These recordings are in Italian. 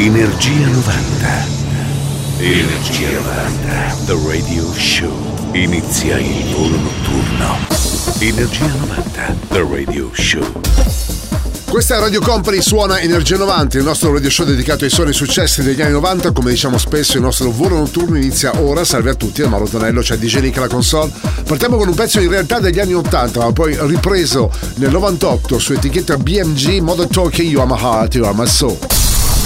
Energia 90. Energia 90. The Radio Show. Inizia il volo notturno. Energia 90. The Radio Show. Questa Radio Company, suona Energia 90, il nostro radio show dedicato ai suoni successi degli anni 90. Come diciamo spesso, il nostro volo notturno inizia ora. Salve a tutti, da Mauro Tonello, c'è DJ Nick alla console. Partiamo con un pezzo in realtà degli anni 80, ma poi ripreso nel 98 su etichetta BMG Model Talk You Are My Heart, You Are My Soul.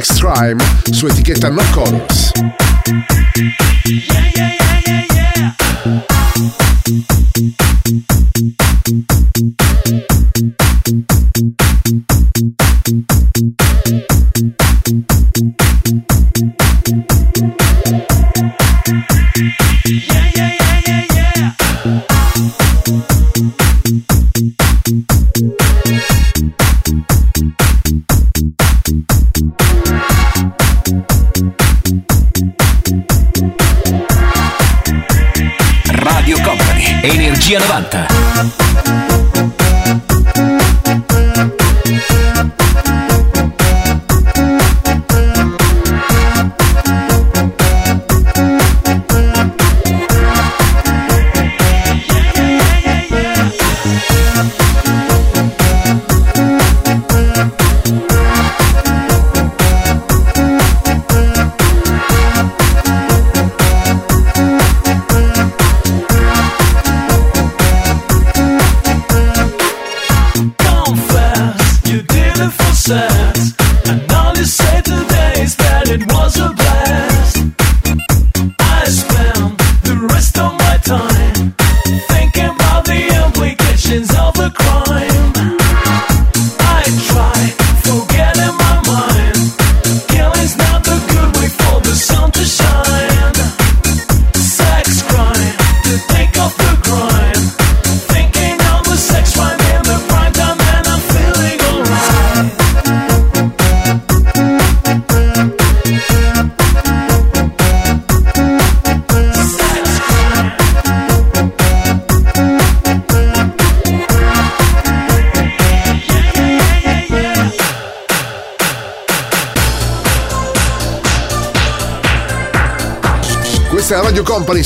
Sex Crime su etichetta No Colors. Energia 90.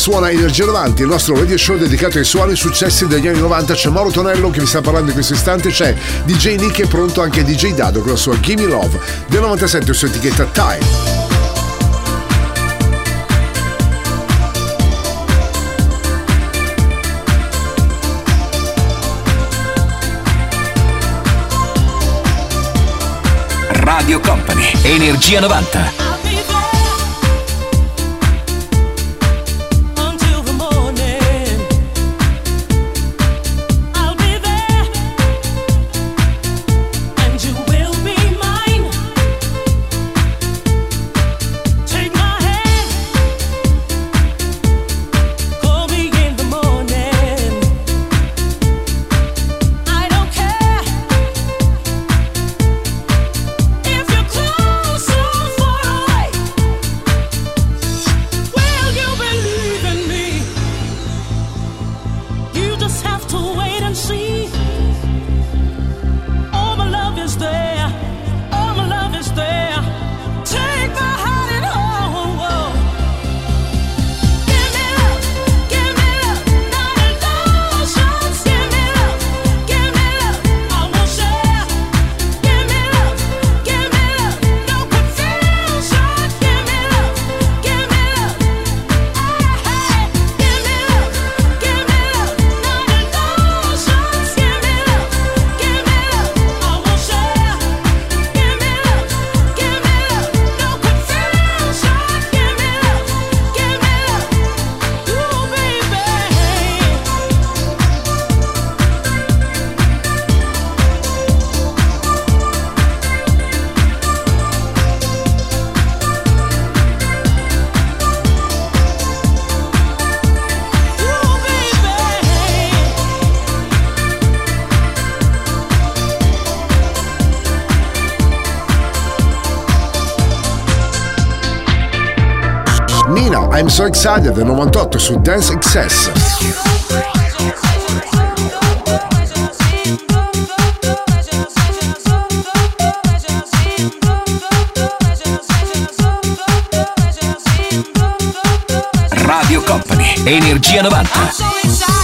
Suona Energia 90, il nostro radio show dedicato ai suoni successi degli anni 90. C'è Mauro Tonello che vi sta parlando in questo istante, c'è DJ Nick e pronto anche DJ Dado con la sua Gimme Love del 97 su etichetta Time. Radio Company, Energia 90. So Excited del 98 su Dance Excess. Radio Company, Energia 90.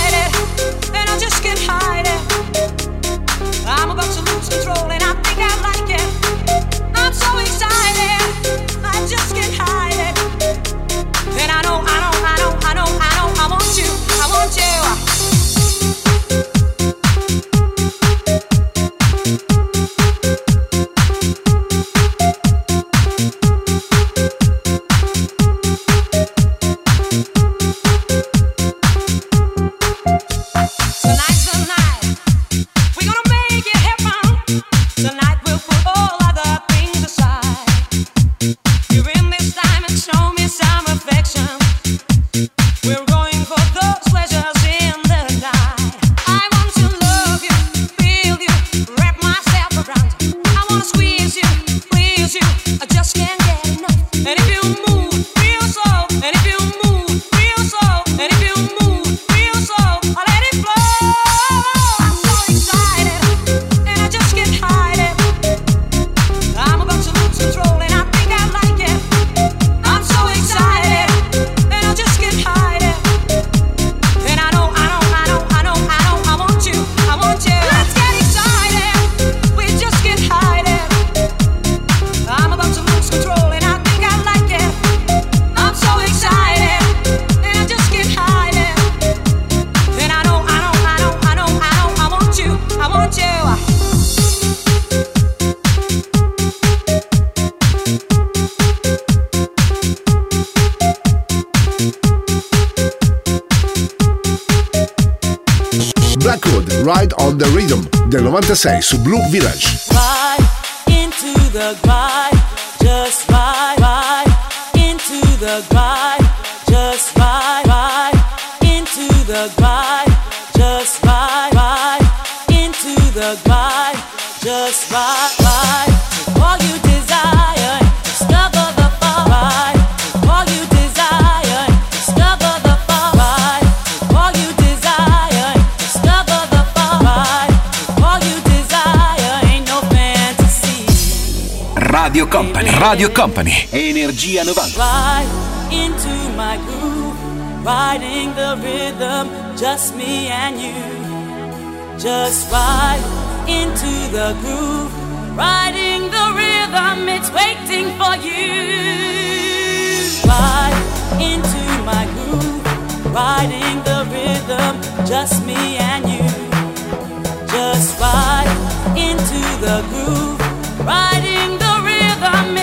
96 su Blue Village. Ride into the grind, just ride, ride into the grind, Radio Company, Radio Company, Energia 90. Right into my groove, riding the rhythm, just me and you. Just right into the groove, riding the rhythm, it's waiting for you. Right into my groove, riding the rhythm, just me and you. Just right into the groove, riding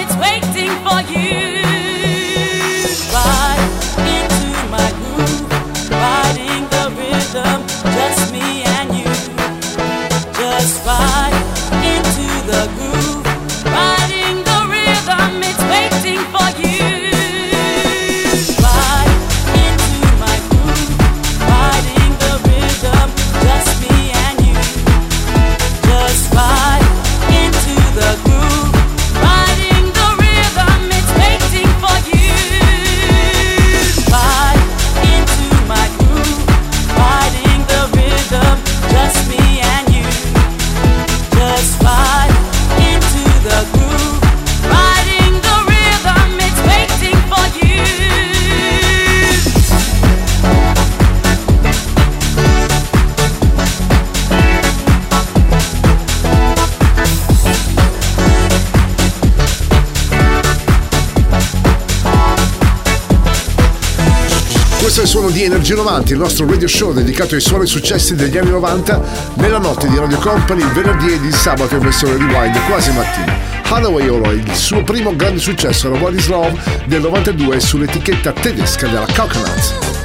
it's waiting for you. Viaggi 90, il nostro radio show dedicato ai suoni successi degli anni 90, nella notte di Radio Company, il venerdì ed il sabato in versione rewind, quasi mattina. Halloway Oro, il suo primo grande successo era What is Love del 92 sull'etichetta tedesca della Coconuts.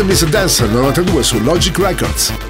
Rhythm is a Dancer 92 su Logic Records.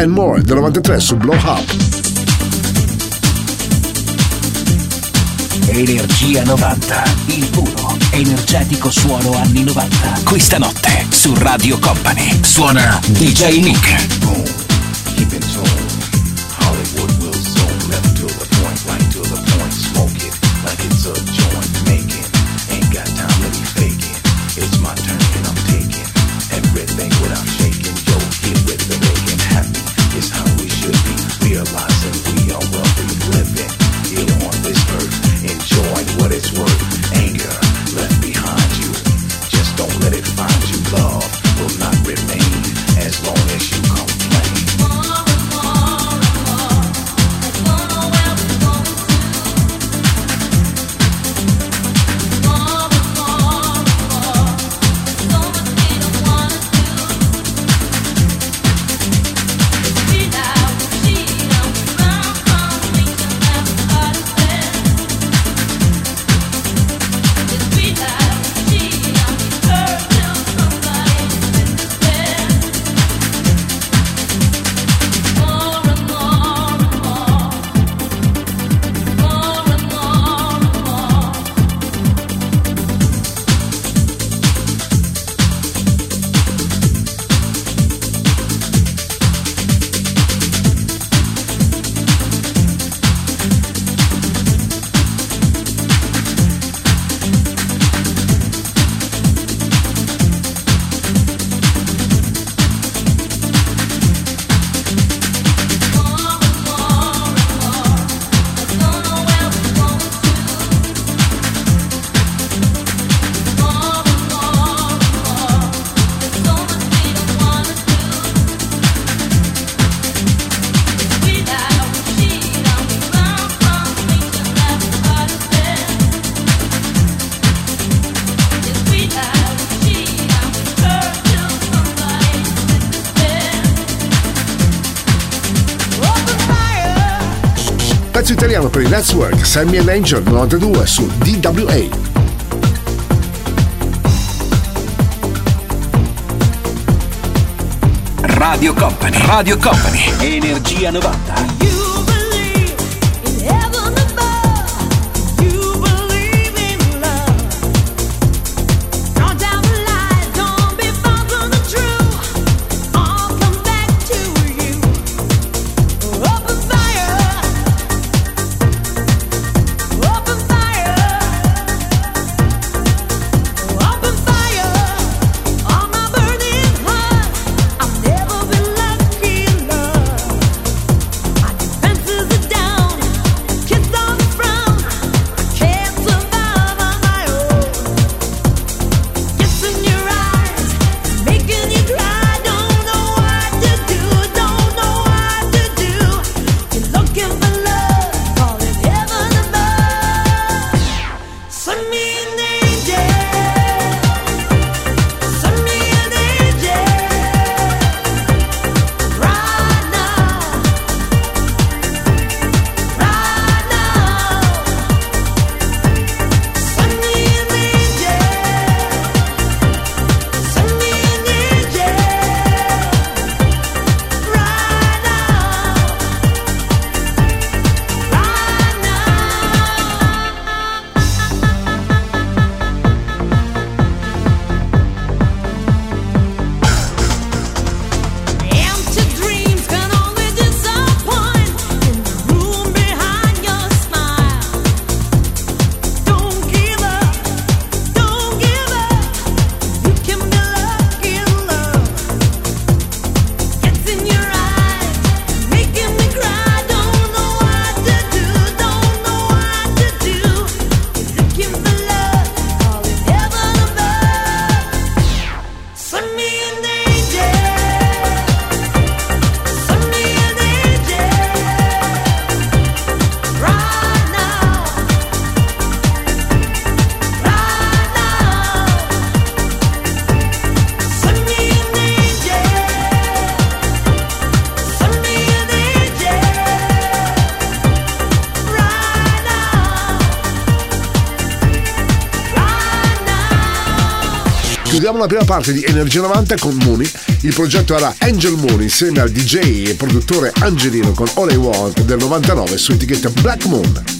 and More del 93 su Blow Up. Energia 90, il puro, energetico suono anni 90. Questa notte su Radio Company suona DJ Nick. pezzo italiano per il network Sammy and Angel 92 su DWA. Radio Company, Radio Company, Energia 90. La prima parte di Energia 90 con Mooney. Il progetto era Angel Moon insieme al DJ e produttore Angelino con All I Want del 99 su etichetta Black Moon.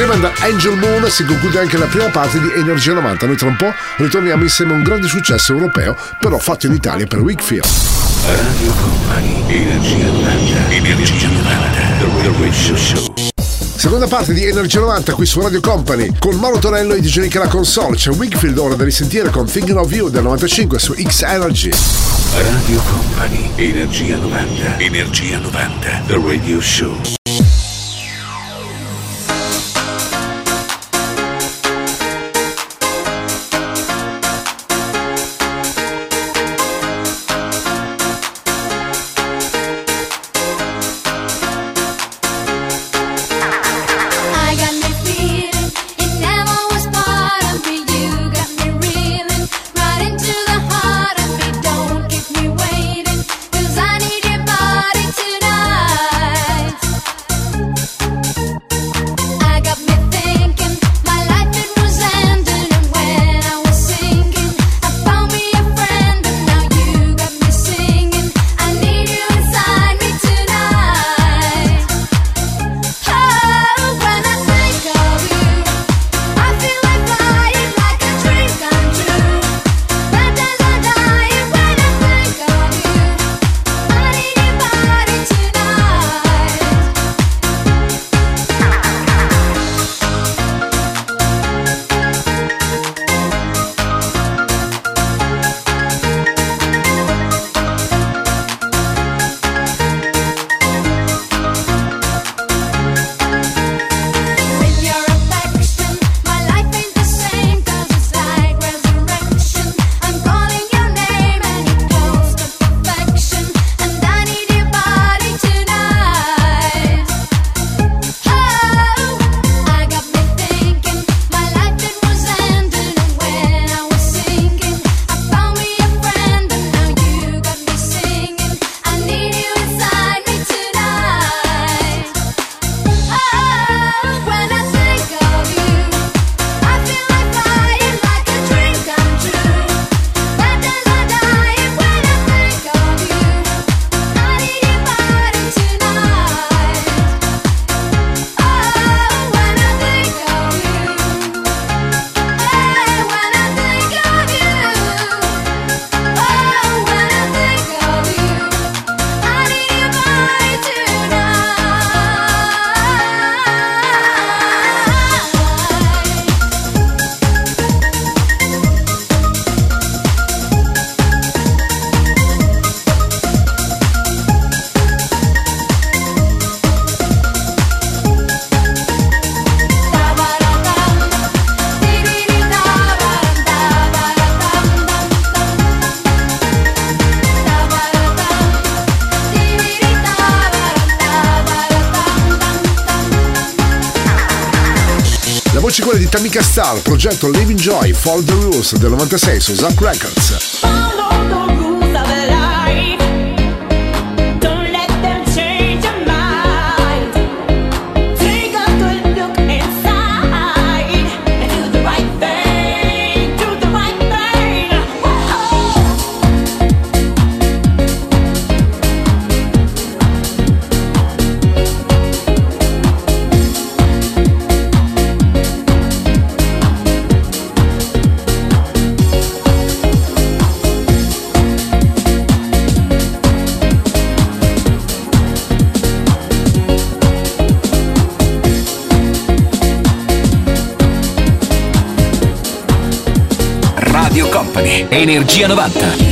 Insieme ad Angel Moon si conclude anche la prima parte di Energia 90. Noi tra un po' ritorniamo insieme a un grande successo europeo, però fatto in Italia per Wickfield. Radio Company, Energia 90, Energia 90, The Radio Show. Seconda parte di Energia 90 qui su Radio Company con Mauro Tonello e DJ Nick alla console. C'è Wickfield ora da risentire con Thinking of You del 95 su X Energy. Radio Company, Energia 90, Energia 90, The Radio Show. Invece quella di Tamika Star, progetto Living Joy, Follow the Rules del 96 su Zack Records. Energia 90.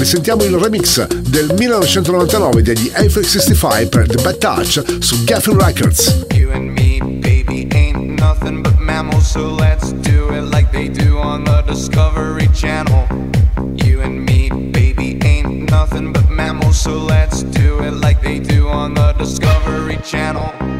Risentiamo il remix del 1999 degli Eiffel 65 per The Bad Touch su Geffen Records. You and me, baby, ain't nothing but mammals, so let's do it like they do on the Discovery Channel. You and me, baby, ain't nothing but mammals, so let's do it like they do on the Discovery Channel.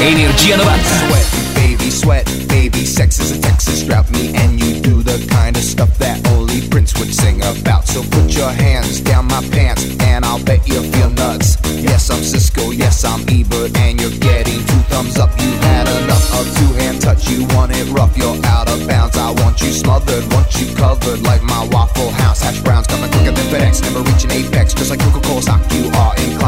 Energia 90. Sweat, baby, sweat, baby. Sex is a Texas drought. Me and you do the kind of stuff that only Prince would sing about. So put your hands down my pants, and I'll bet you feel nuts. Yes, I'm Cisco. Yes, I'm Ebert, and you're getting two thumbs up. You had enough of two hand touch. You want it rough. You're out of bounds. I want Want you smothered, want you covered like my Waffle House. Hash browns coming quicker than FedEx, never reaching apex. Just like Coca-Cola stock, you are inclined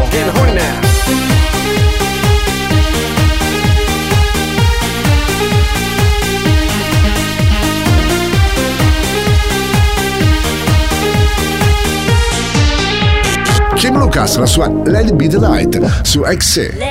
Lucas, la sua Let It Be The Night su XE.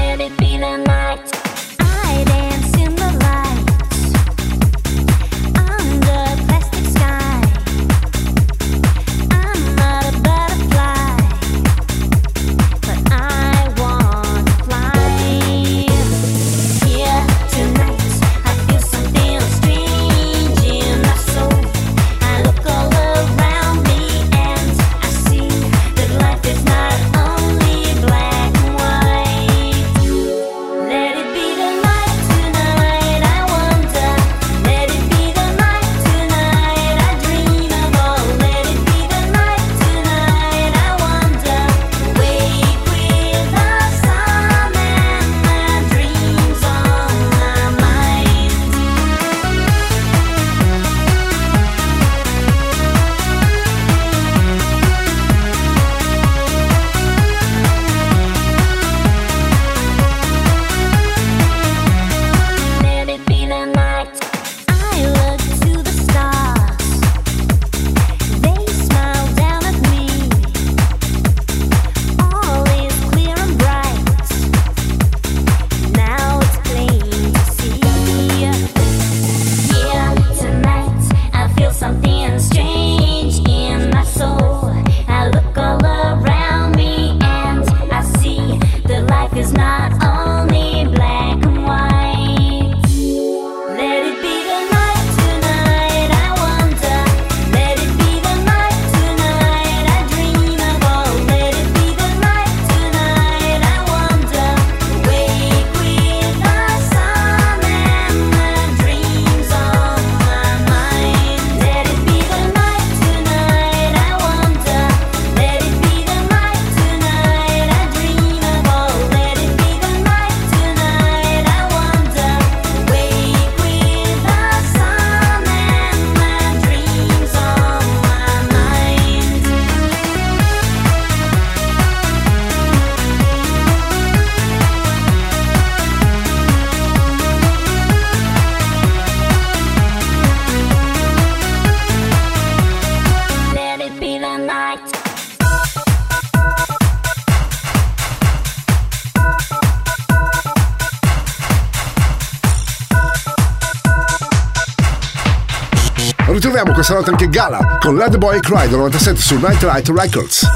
Questa notte anche Gala con the Boy Cry del 97 su Nightlight Records.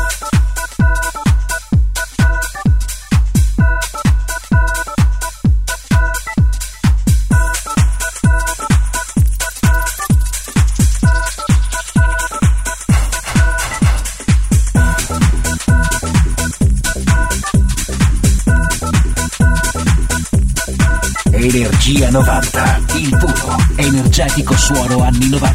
Energia 90, il puro, energetico suono anni 90.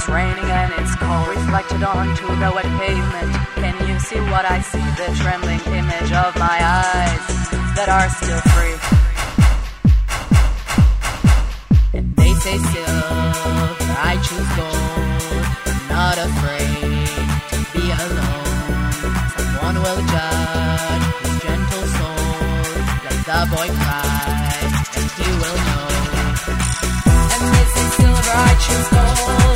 it's raining and it's cold, reflected onto the wet pavement. Can you see what I see? The trembling image of my eyes that are still free. And they say silver, I choose gold. Not afraid to be alone. Someone will judge his gentle soul. Let the boy cry, and he will know. And they say silver, I choose gold.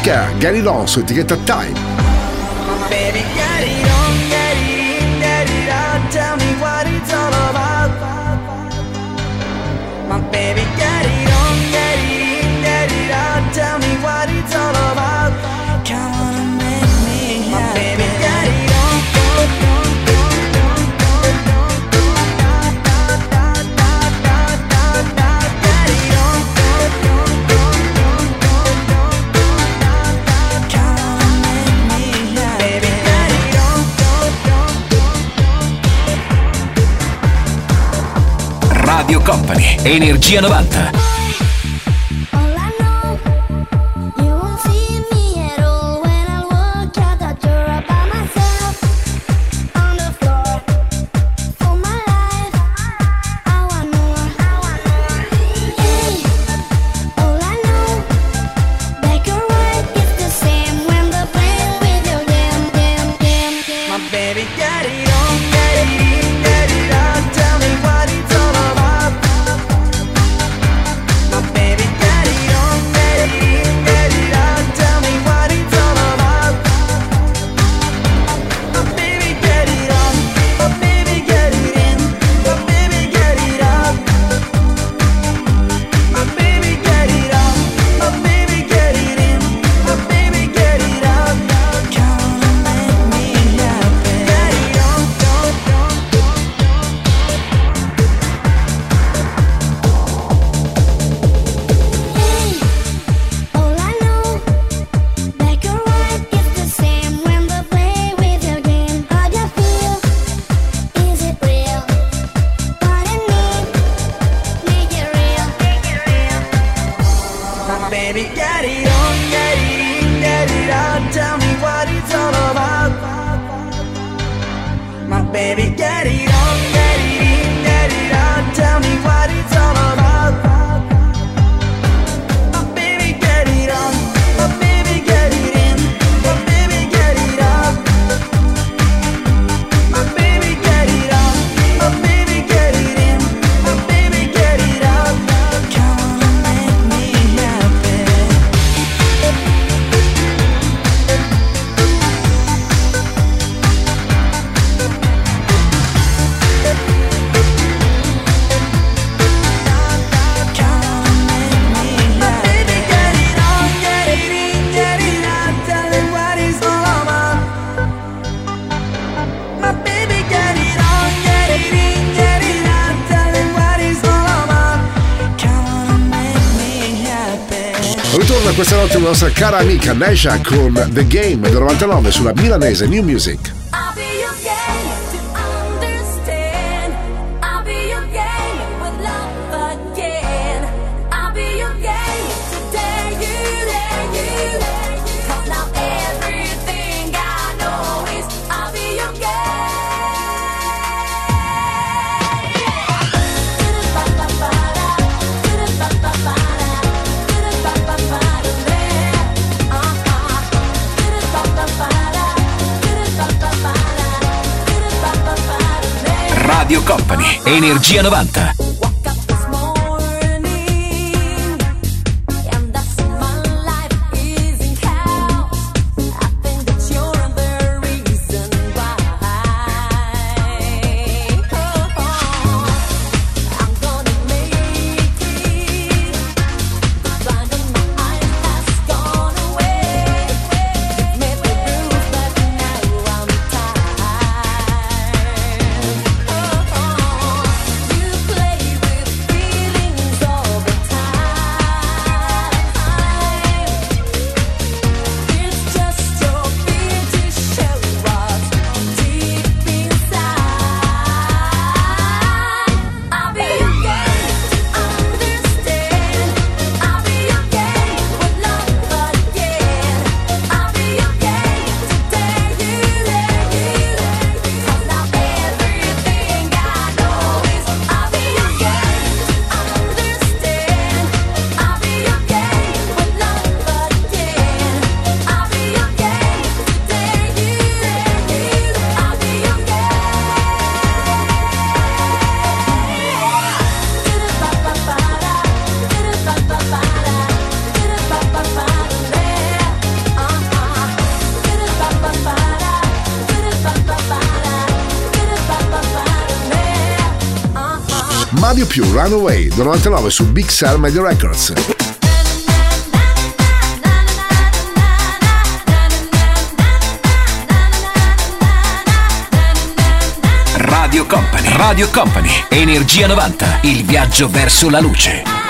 Scar, Gary Lonso, etichetta Time. Energia 90. cara amica Nesha con The Game del 99 sulla milanese New Music. Energia 90. più Runaway del 99 su Big Cell Media Records. Radio Company, Radio Company, Energia 90, il viaggio verso la luce.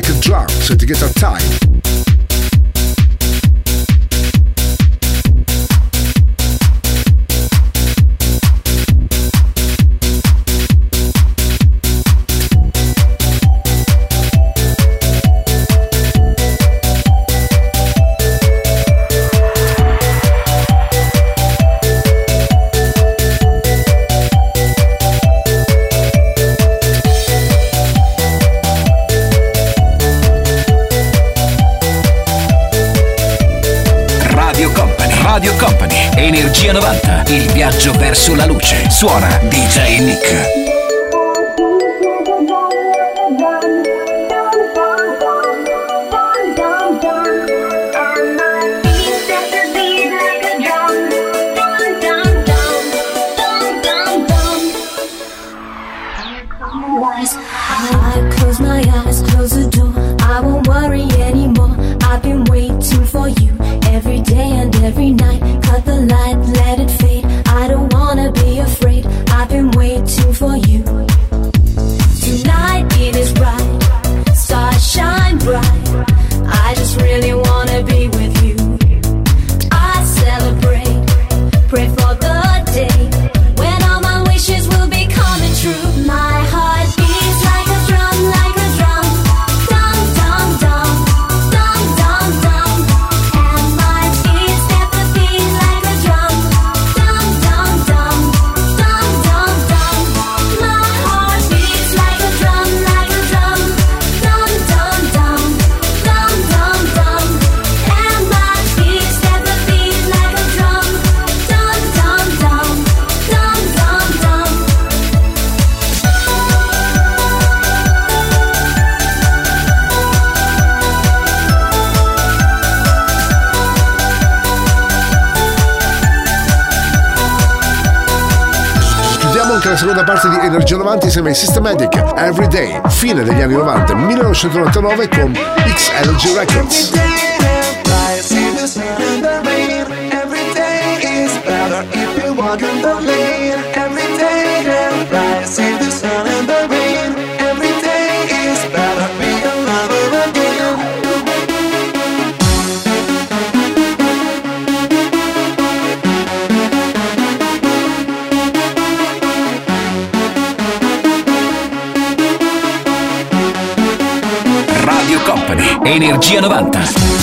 I and every night. Cut the light, let it fade. I don't wanna be afraid. I've been way too di Energia 90 insieme ai Systematic Everyday, fine degli anni 90, 1999 con XLG Records. Radio Energia 90.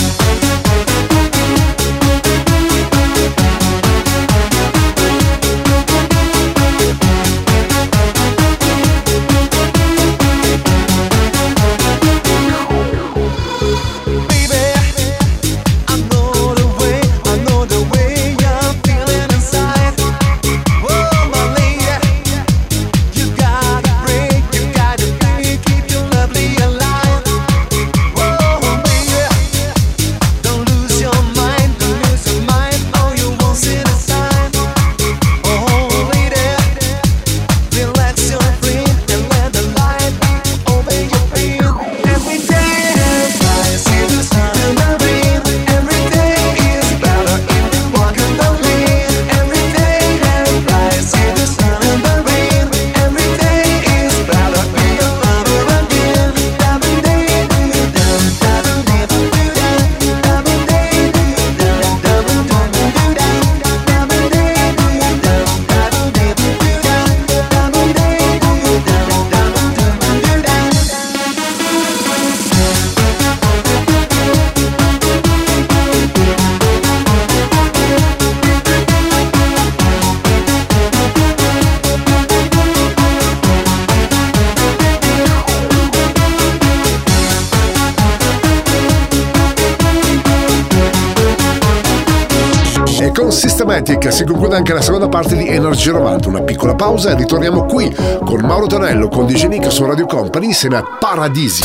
Systematic si conclude anche la seconda parte di Energia 90. Una piccola pausa e ritorniamo qui con Mauro Tonello con DJ Nick su Radio Company insieme a Paradisi.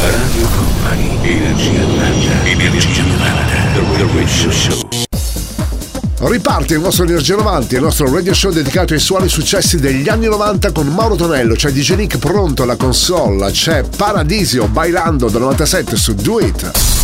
Radio Company, Energia 90, Energia 90, The Radio Show. Riparte il nostro Energia 90, il nostro radio show dedicato ai suoni successi degli anni 90 con Mauro Tonello, c'è DJ Nick pronto alla console, c'è Paradisio bailando dal 97 su Do It.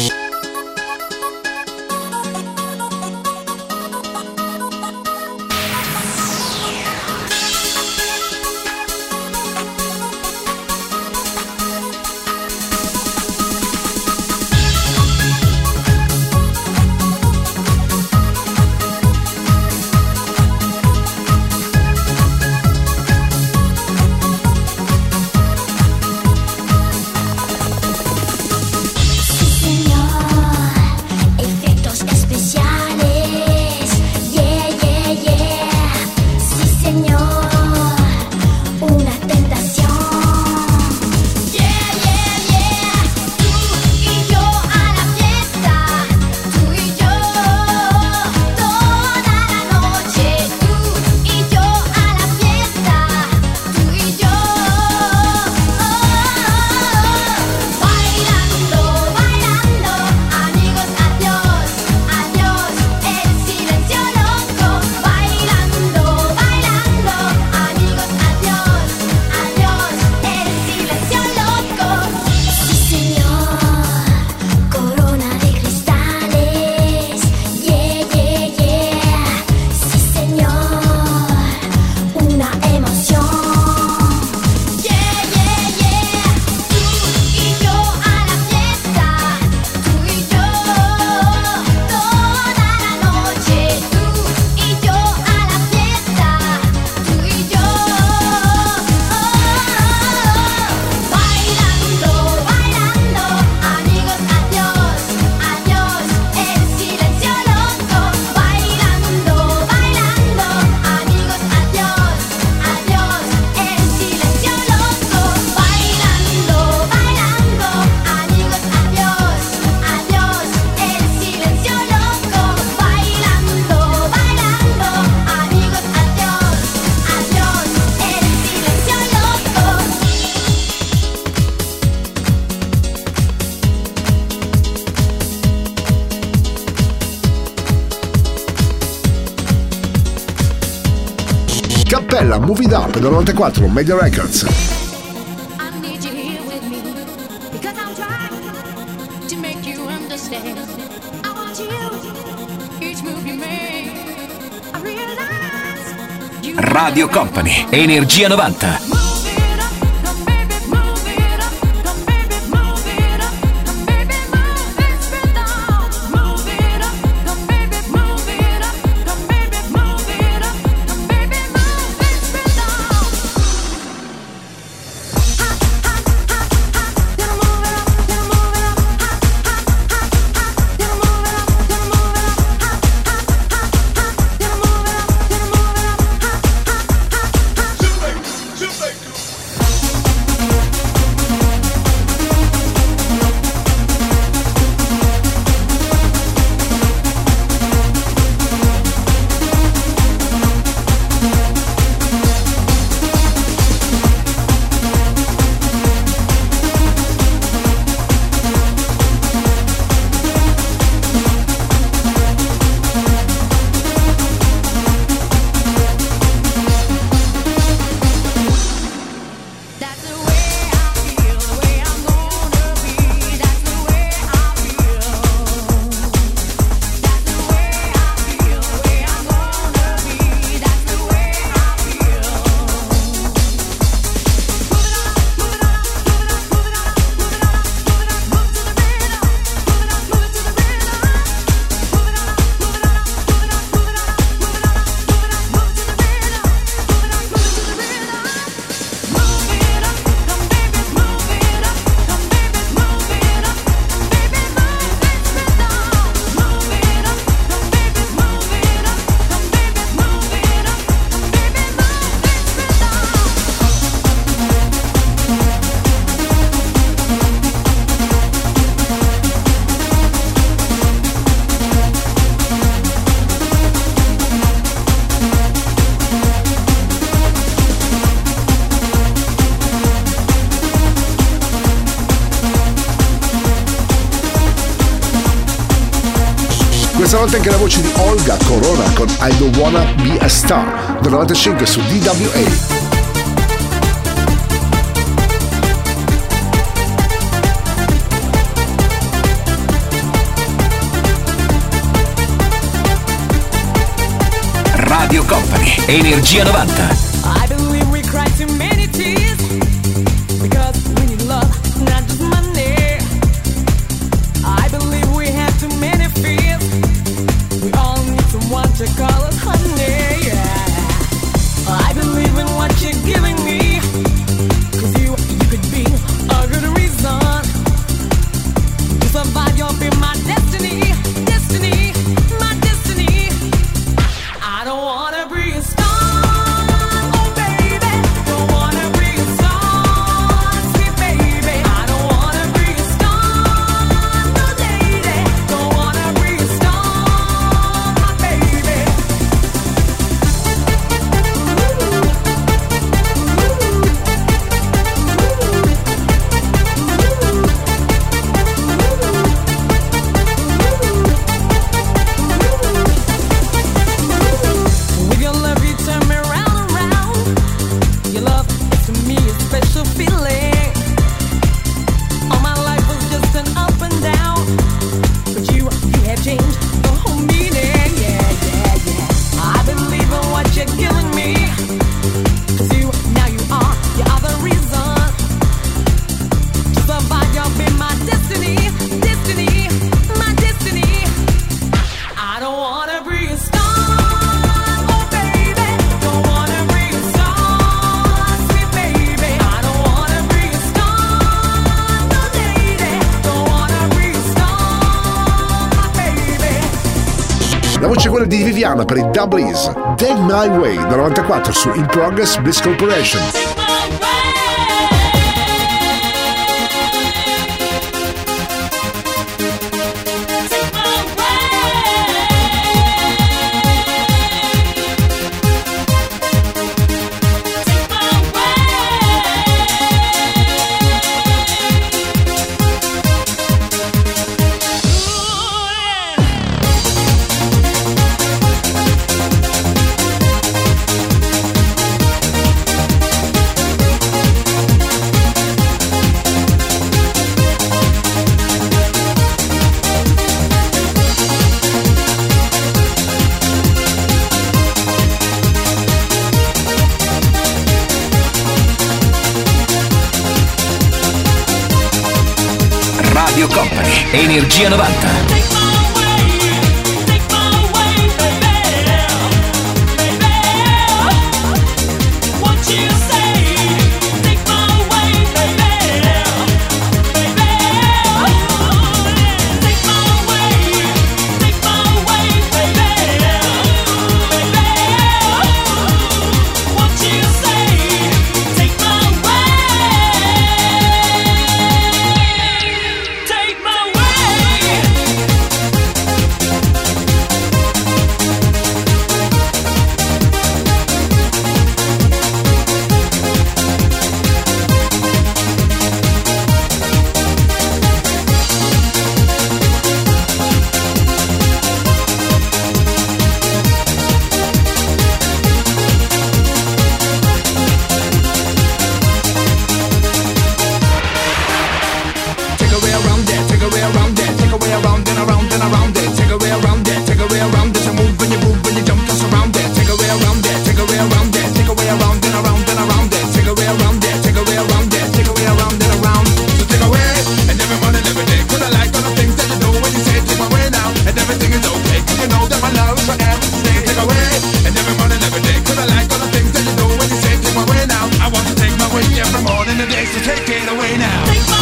2004, Media Records. Radio Company, Energia 90. Ascoltate anche la voce di Olga Corona con I Don't Wanna Be a Star, del 95 su DWA. Radio Company, Energia 90. americana per i Double E's Take My Way da 94 su In Progress Bliss Corporation. ジアノバ every morning. The days so take it away now.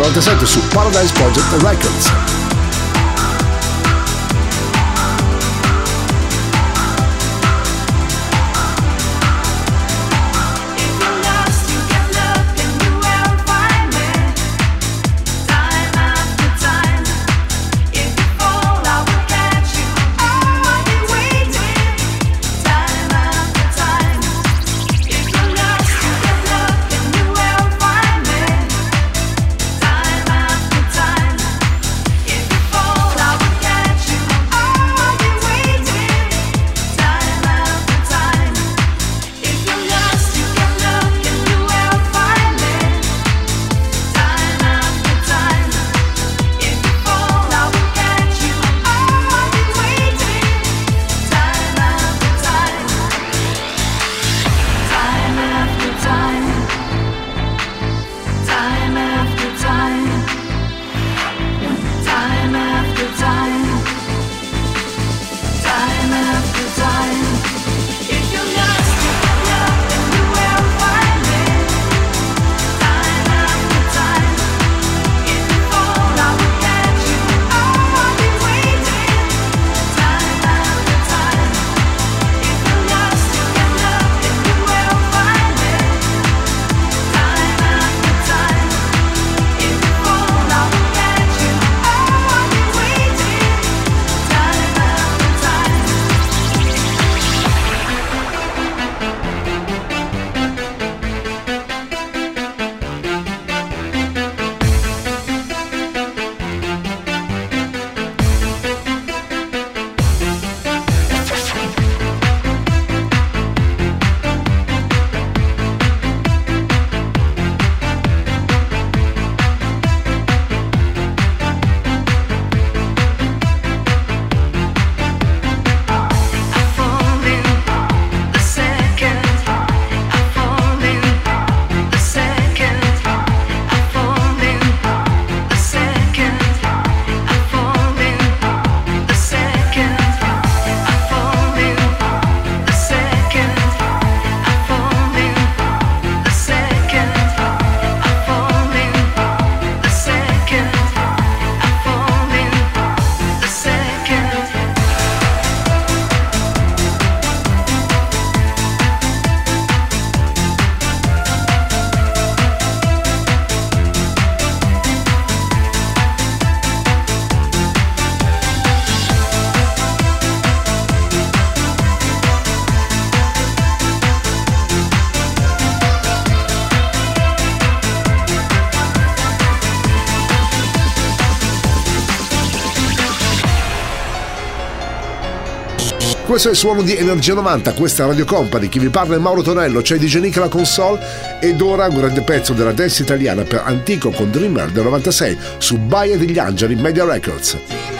97 su Paradise Project Records. questo è il suono di Energia 90, questa è Radio Company, chi vi parla è Mauro Tonello, c'è DJ Nick la console ed ora un grande pezzo della dance italiana per Antico con Dreamer del 96 su Baia degli Angeli Media Records.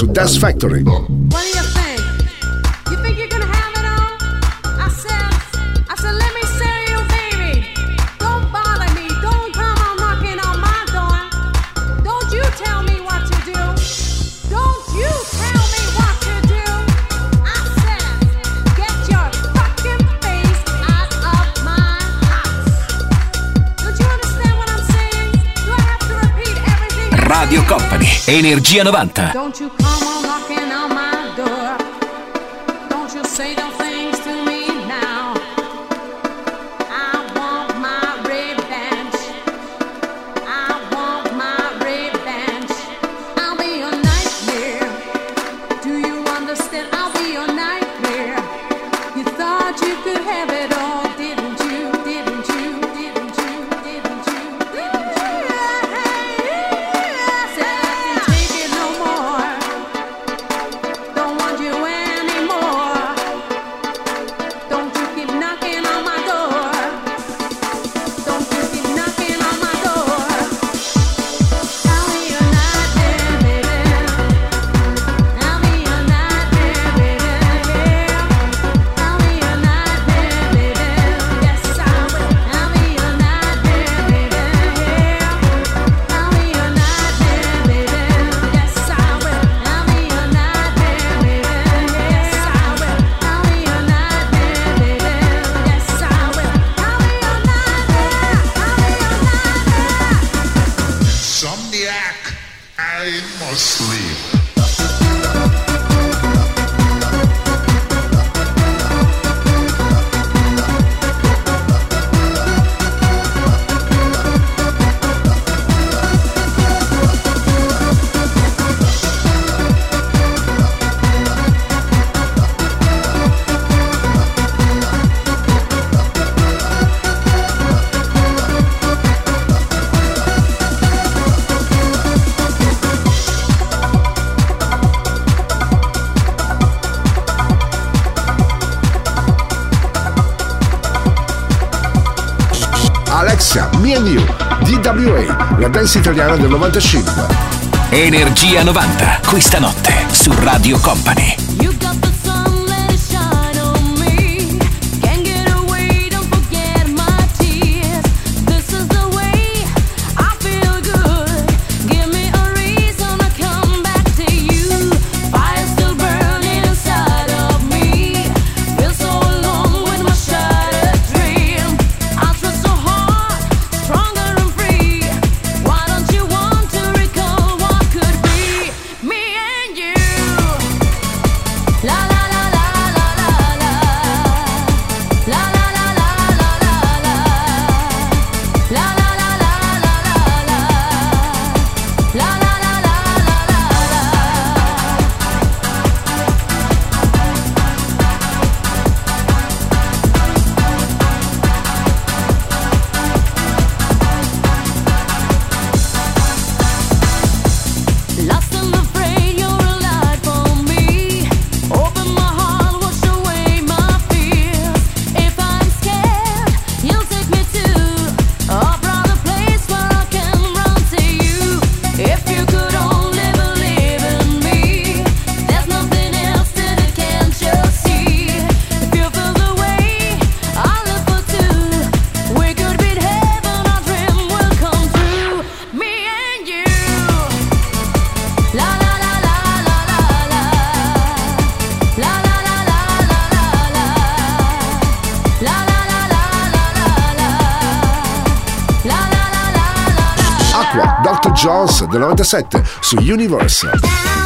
su Dust Factory. Energia 90. dance italiana del 95. Energia 90, questa notte su Radio Company. 1997 su Universal.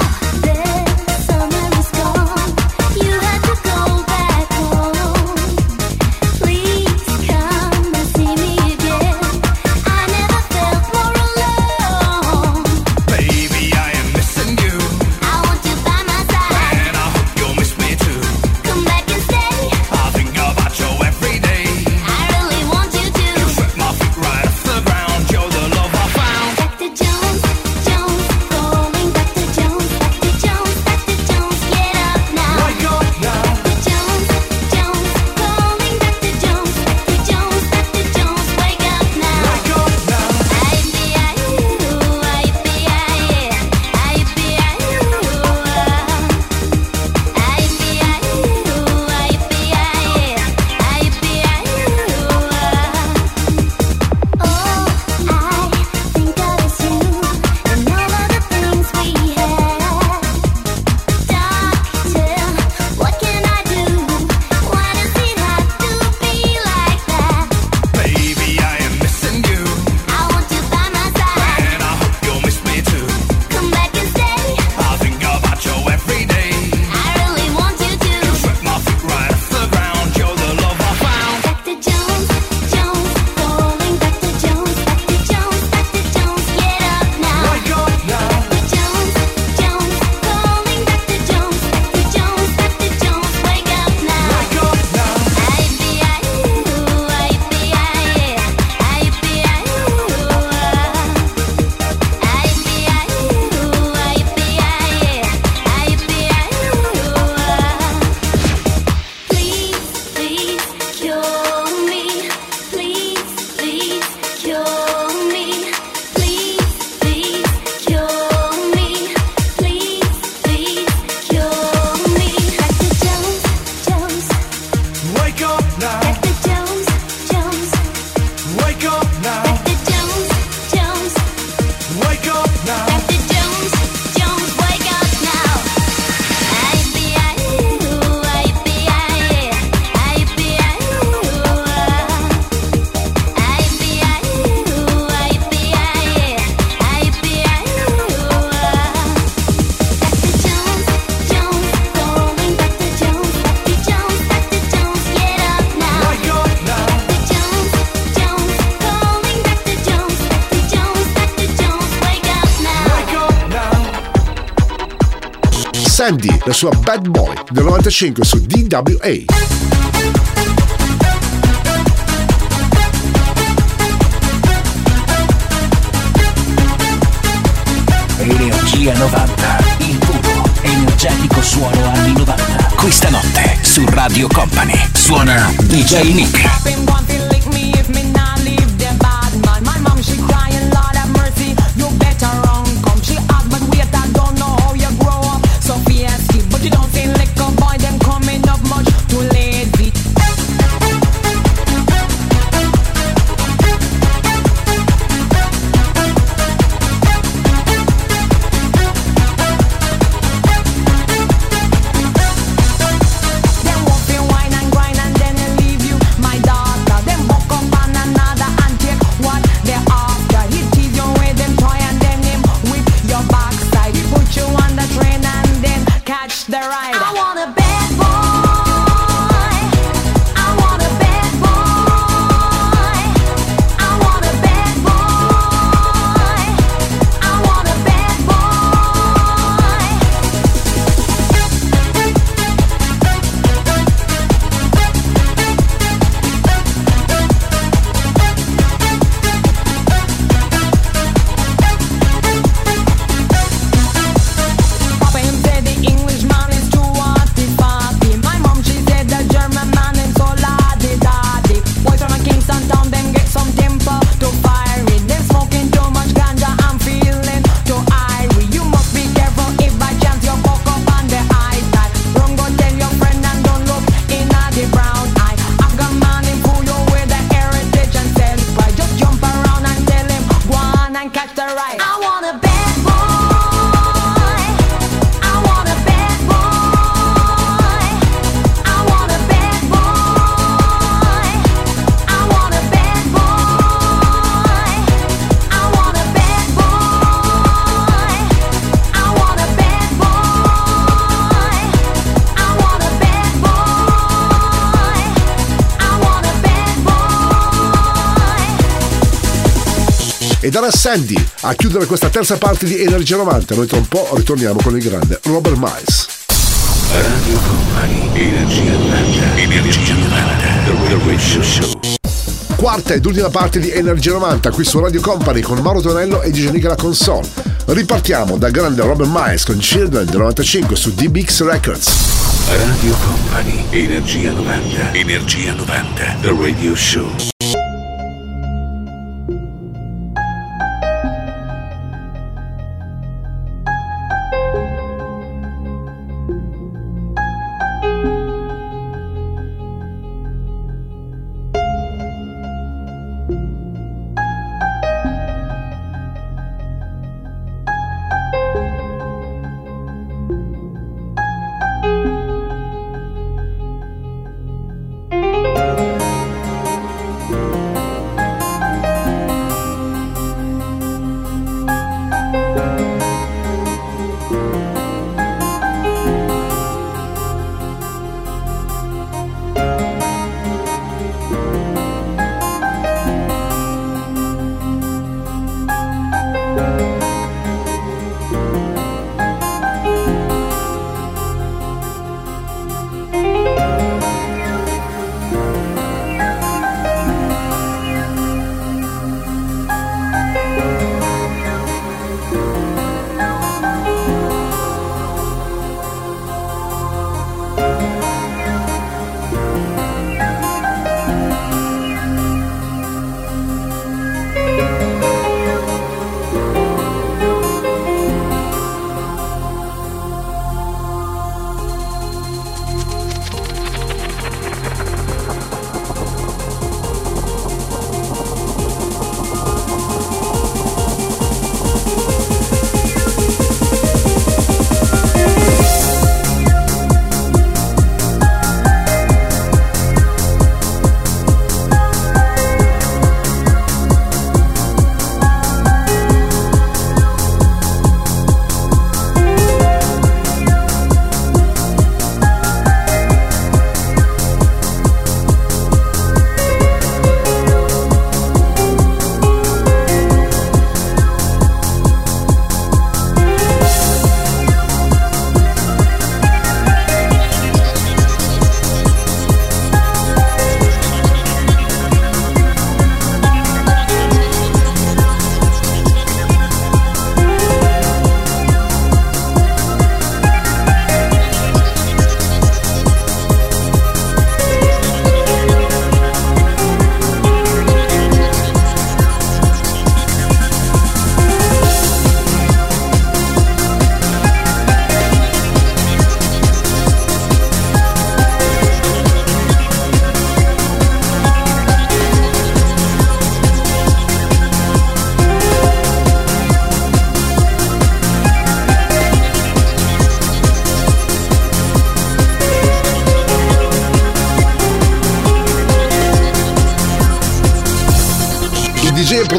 Sandy, la sua Bad Boy del 95 su DWA. Energia 90, il tuo energetico suono anni 90. Questa notte su Radio Company suona DJ Nick. Era Sandy a chiudere questa terza parte di Energia 90. Noi tra un po' ritorniamo con il grande Robert Miles. Radio Company, Energia 90, Energia 90, The Radio Show. Quarta ed ultima parte di Energia 90 qui su Radio Company con Mauro Tonello e Nick alla console. Ripartiamo dal grande Robert Miles con Children del 95 su DBX Records. Radio Company, Energia 90, Energia 90, The Radio Show.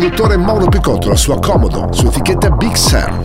Produttore Mauro Picotto, la sua Comodo, su etichetta Big Sam.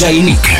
DJ Nick.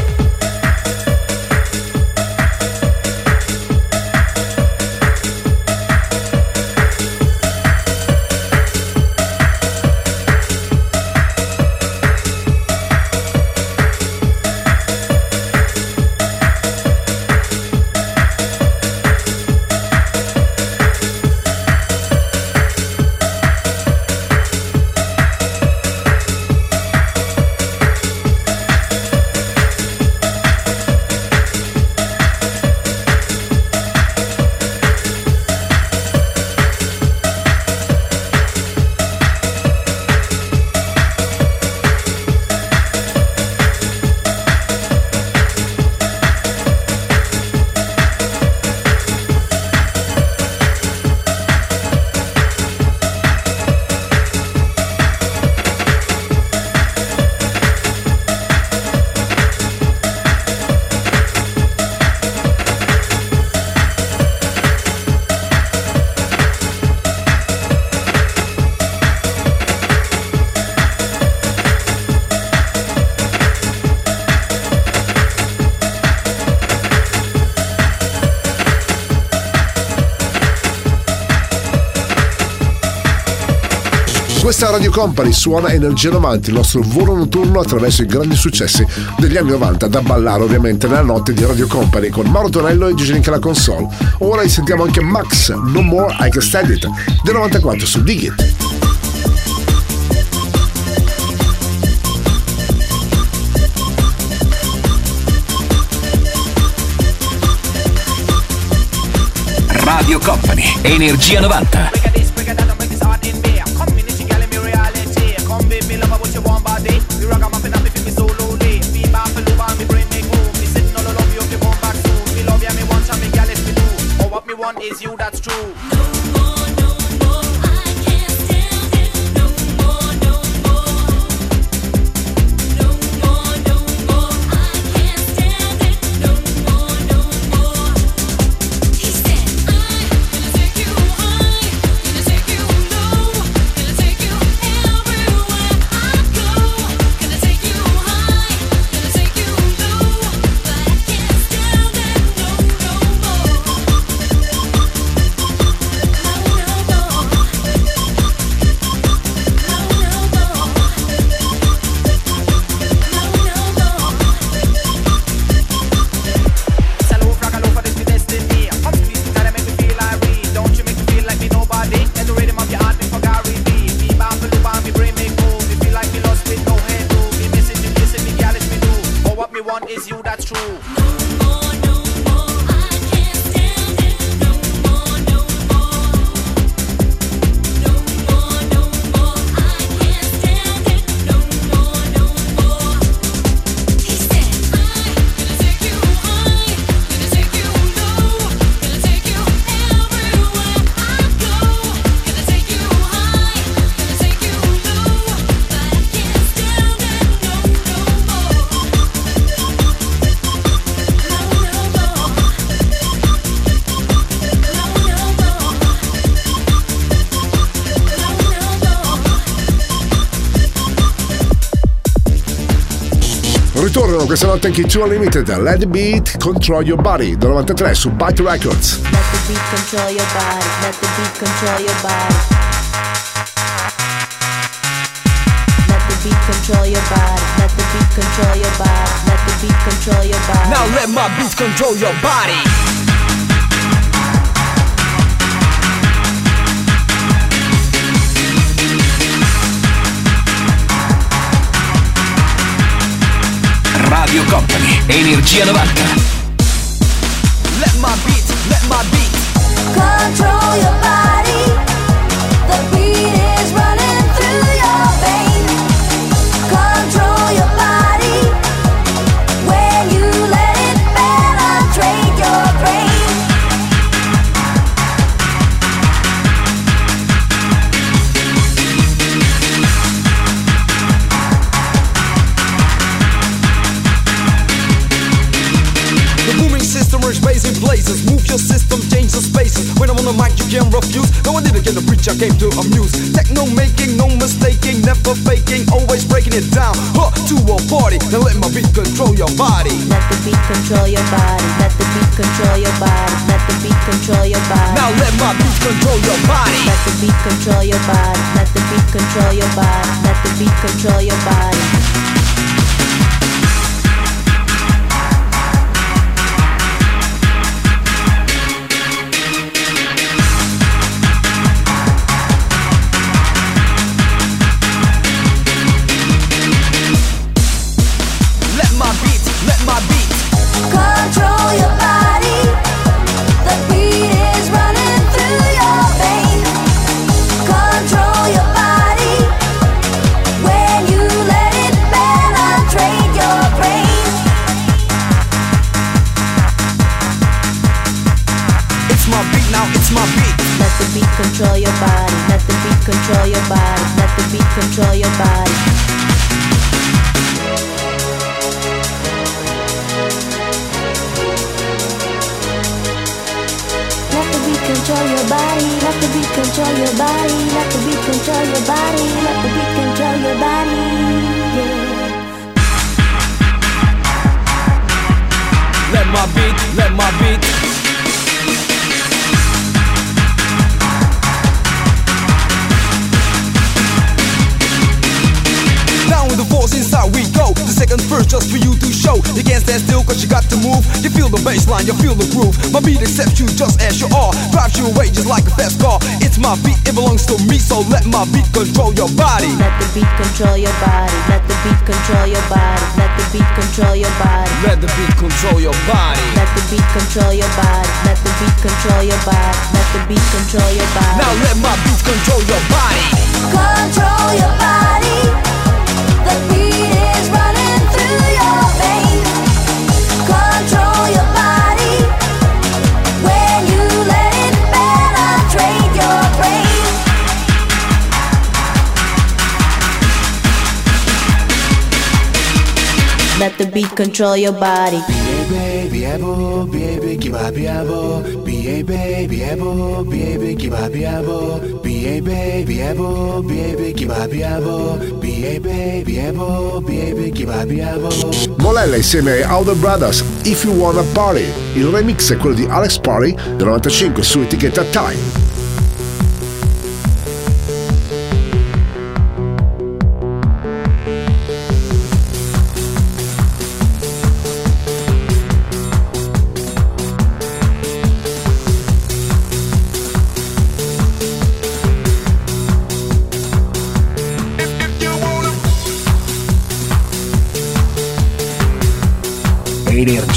Questa Radio Company suona Energia 90, il nostro volo notturno attraverso i grandi successi degli anni 90, da ballare ovviamente nella notte di Radio Company con Mauro Tonello e Gigi la console. Ora sentiamo anche Max, No More I Can Stand It, del 94 su Digit. Radio Company, Energia 90. Is you that's true. Ritornano questa notte anche i Two Unlimited, Let the Beat Control Your Body, del 93 su Byte Records. Let the beat control your body. Let the beat control your body. Let the beat control your body. Let the beat control your body. Let the beat control your body. Now let my beats control your body. Radio Company, Energia 90. Let my beat, let my beat. Control your body. When I'm on the mic, you can't refuse. No, I didn't get to preach, I came to amuse. Techno making, no mistaking, never faking, always breaking it down. Huh, to a party. Now let my beat control your body. Let the beat control your body. Let the beat control your body. Let the beat control your body. Now let my beat control your body. Let the beat control your body. Let the beat control your body. Let the beat control your body. Control your body. Let the beat control your body. Let the beat control your body. Now let my beats control control your body. baby abo baby kibabi abo ba baby abo baby kibabi abo ba baby abo baby abo ba baby abo baby kibabi abo Molella insieme ai Outer Brothers If You Wanna Party. Il remix è quello di Alex Party del 95 su etichetta Time.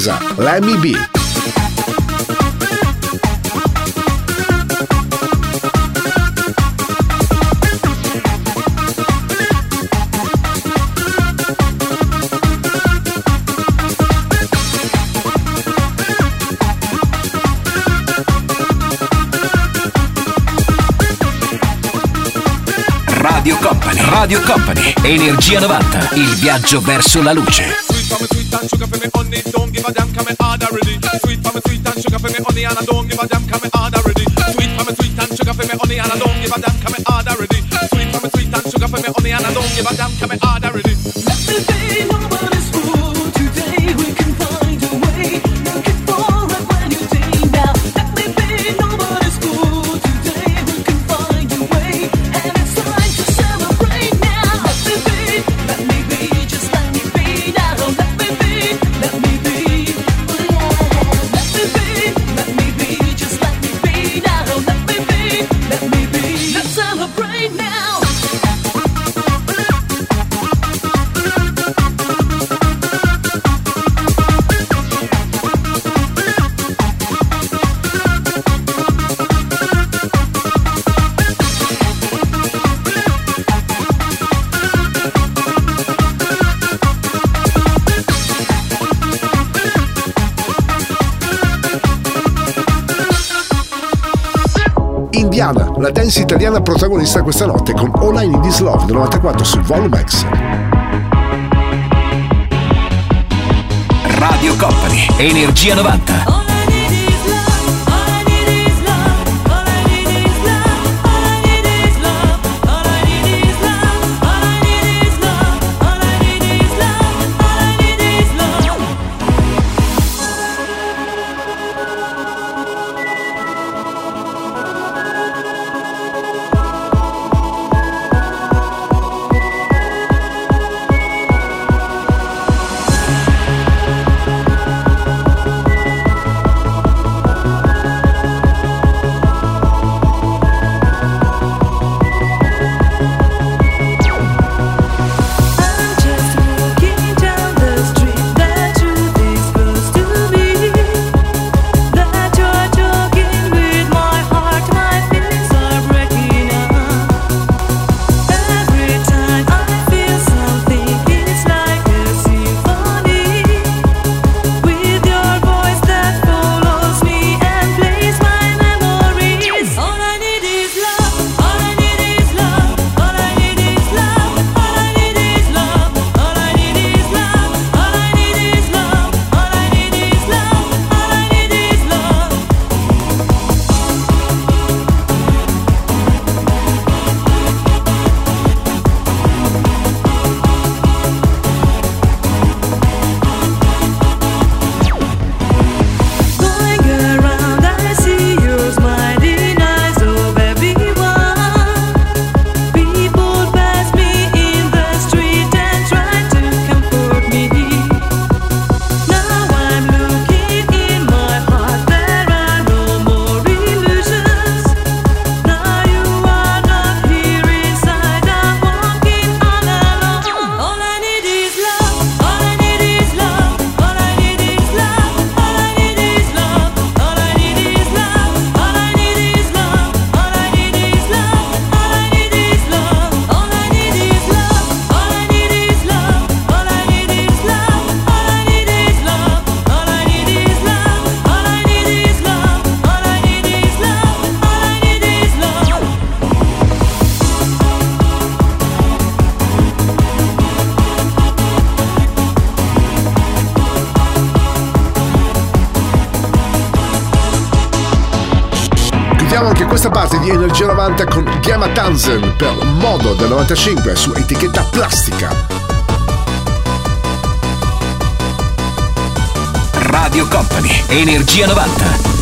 Talisa, Let Me Be. Radio Company, Radio Company, Energia 90, il viaggio verso la luce. And honey, don't give a damn, come me hard already. Sweet for me sweet and sugar for me honey, and I don't give a damn, come me hard already. Sweet for me sweet and sugar for me honey, and I don't give a damn, come me hard already. Sweet for me sweet and sugar for me honey, and I don't give a damn, come me hard already. Let me be, just la dance italiana protagonista questa notte con All I Need Love del 94 su Volume X. Radio Company, Energia 90. Tanzen per Modo del 95 su etichetta plastica. Radio Company, Energia 90.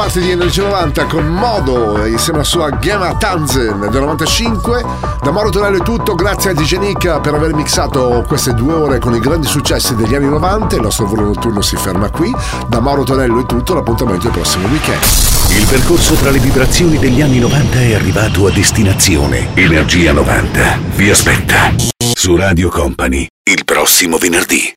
Parte di Energia 90 con Modo insieme alla sua Gamma Tanzen del 95. Da Mauro Tonello è tutto, grazie a DJ Nick per aver mixato queste due ore con i grandi successi degli anni 90. Il nostro volo notturno si ferma qui. Da Mauro Tonello è tutto, l'appuntamento è il prossimo weekend. Il percorso tra le vibrazioni degli anni 90 è arrivato a destinazione. Energia 90 vi aspetta su Radio Company il prossimo venerdì.